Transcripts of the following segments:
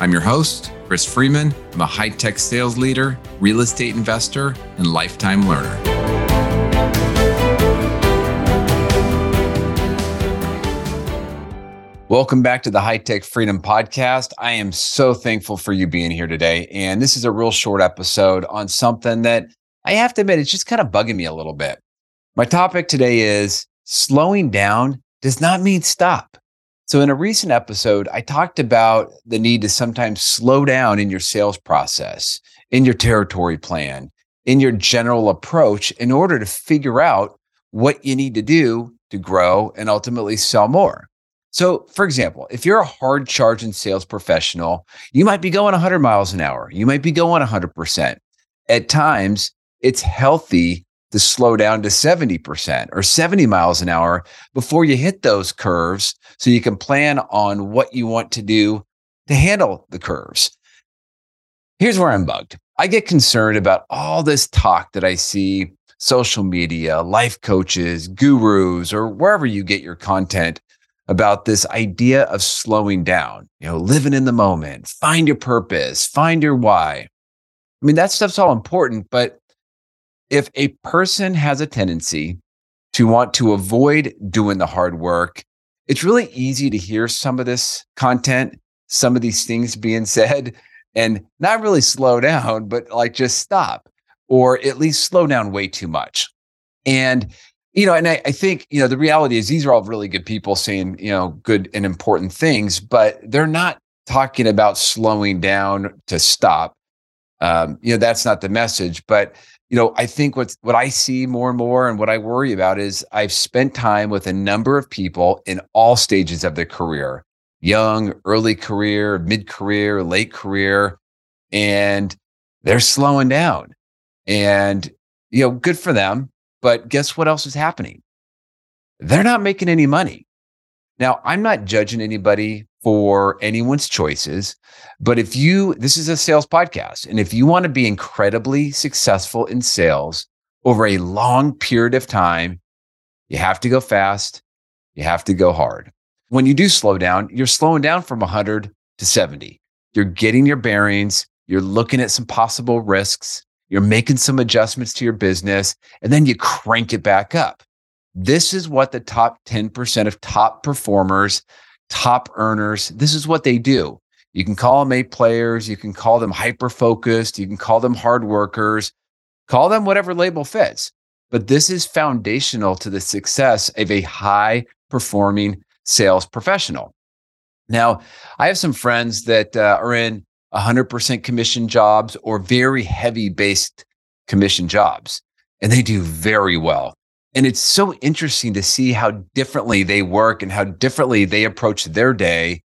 I'm your host, Chris Freeman. I'm a high tech sales leader, real estate investor, and lifetime learner. Welcome back to the High Tech Freedom Podcast. I am so thankful for you being here today. And this is a real short episode on something that I have to admit, it's just kind of bugging me a little bit. My topic today is slowing down does not mean stop. So, in a recent episode, I talked about the need to sometimes slow down in your sales process, in your territory plan, in your general approach in order to figure out what you need to do to grow and ultimately sell more. So, for example, if you're a hard charging sales professional, you might be going 100 miles an hour, you might be going 100%. At times, it's healthy to slow down to 70% or 70 miles an hour before you hit those curves so you can plan on what you want to do to handle the curves. Here's where I'm bugged. I get concerned about all this talk that I see social media, life coaches, gurus, or wherever you get your content about this idea of slowing down, you know, living in the moment, find your purpose, find your why. I mean, that stuff's all important, but if a person has a tendency to want to avoid doing the hard work, it's really easy to hear some of this content, some of these things being said, and not really slow down, but like just stop or at least slow down way too much. And, you know, and I, I think, you know, the reality is these are all really good people saying, you know, good and important things, but they're not talking about slowing down to stop. Um, you know, that's not the message, but you know, I think what's what I see more and more and what I worry about is I've spent time with a number of people in all stages of their career, young, early career, mid-career, late career, and they're slowing down. And you know, good for them, but guess what else is happening? They're not making any money. Now, I'm not judging anybody for anyone's choices. But if you, this is a sales podcast, and if you want to be incredibly successful in sales over a long period of time, you have to go fast, you have to go hard. When you do slow down, you're slowing down from 100 to 70. You're getting your bearings, you're looking at some possible risks, you're making some adjustments to your business, and then you crank it back up. This is what the top 10% of top performers top earners. This is what they do. You can call them A players, you can call them hyper focused, you can call them hard workers, call them whatever label fits. But this is foundational to the success of a high performing sales professional. Now, I have some friends that uh, are in 100% commission jobs or very heavy based commission jobs, and they do very well. And it's so interesting to see how differently they work and how differently they approach their day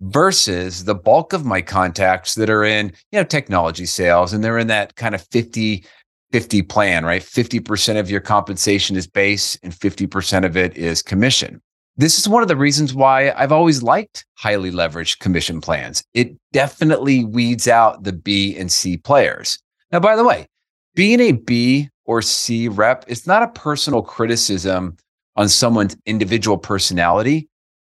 versus the bulk of my contacts that are in, you know, technology sales and they're in that kind of 50 50 plan, right? 50% of your compensation is base and 50% of it is commission. This is one of the reasons why I've always liked highly leveraged commission plans. It definitely weeds out the B and C players. Now, by the way, being a B or C rep, it's not a personal criticism on someone's individual personality.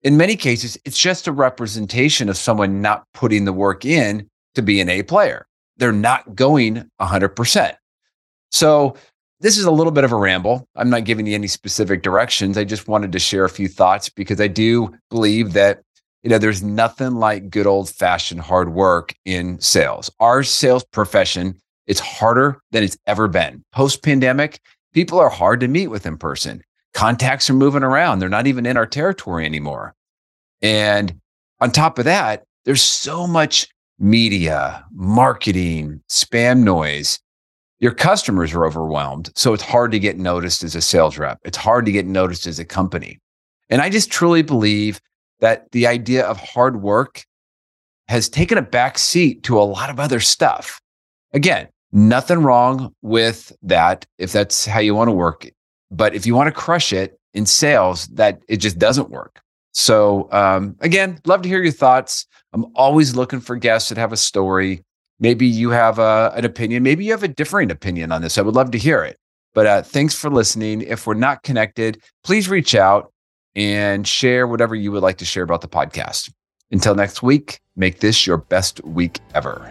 In many cases, it's just a representation of someone not putting the work in to be an A player. They're not going 100%. So, this is a little bit of a ramble. I'm not giving you any specific directions. I just wanted to share a few thoughts because I do believe that you know there's nothing like good old fashioned hard work in sales. Our sales profession it's harder than it's ever been. Post pandemic, people are hard to meet with in person. Contacts are moving around. They're not even in our territory anymore. And on top of that, there's so much media, marketing, spam noise. Your customers are overwhelmed. So it's hard to get noticed as a sales rep. It's hard to get noticed as a company. And I just truly believe that the idea of hard work has taken a back seat to a lot of other stuff. Again, nothing wrong with that if that's how you want to work. But if you want to crush it in sales, that it just doesn't work. So, um, again, love to hear your thoughts. I'm always looking for guests that have a story. Maybe you have a, an opinion. Maybe you have a differing opinion on this. I would love to hear it. But uh, thanks for listening. If we're not connected, please reach out and share whatever you would like to share about the podcast. Until next week, make this your best week ever.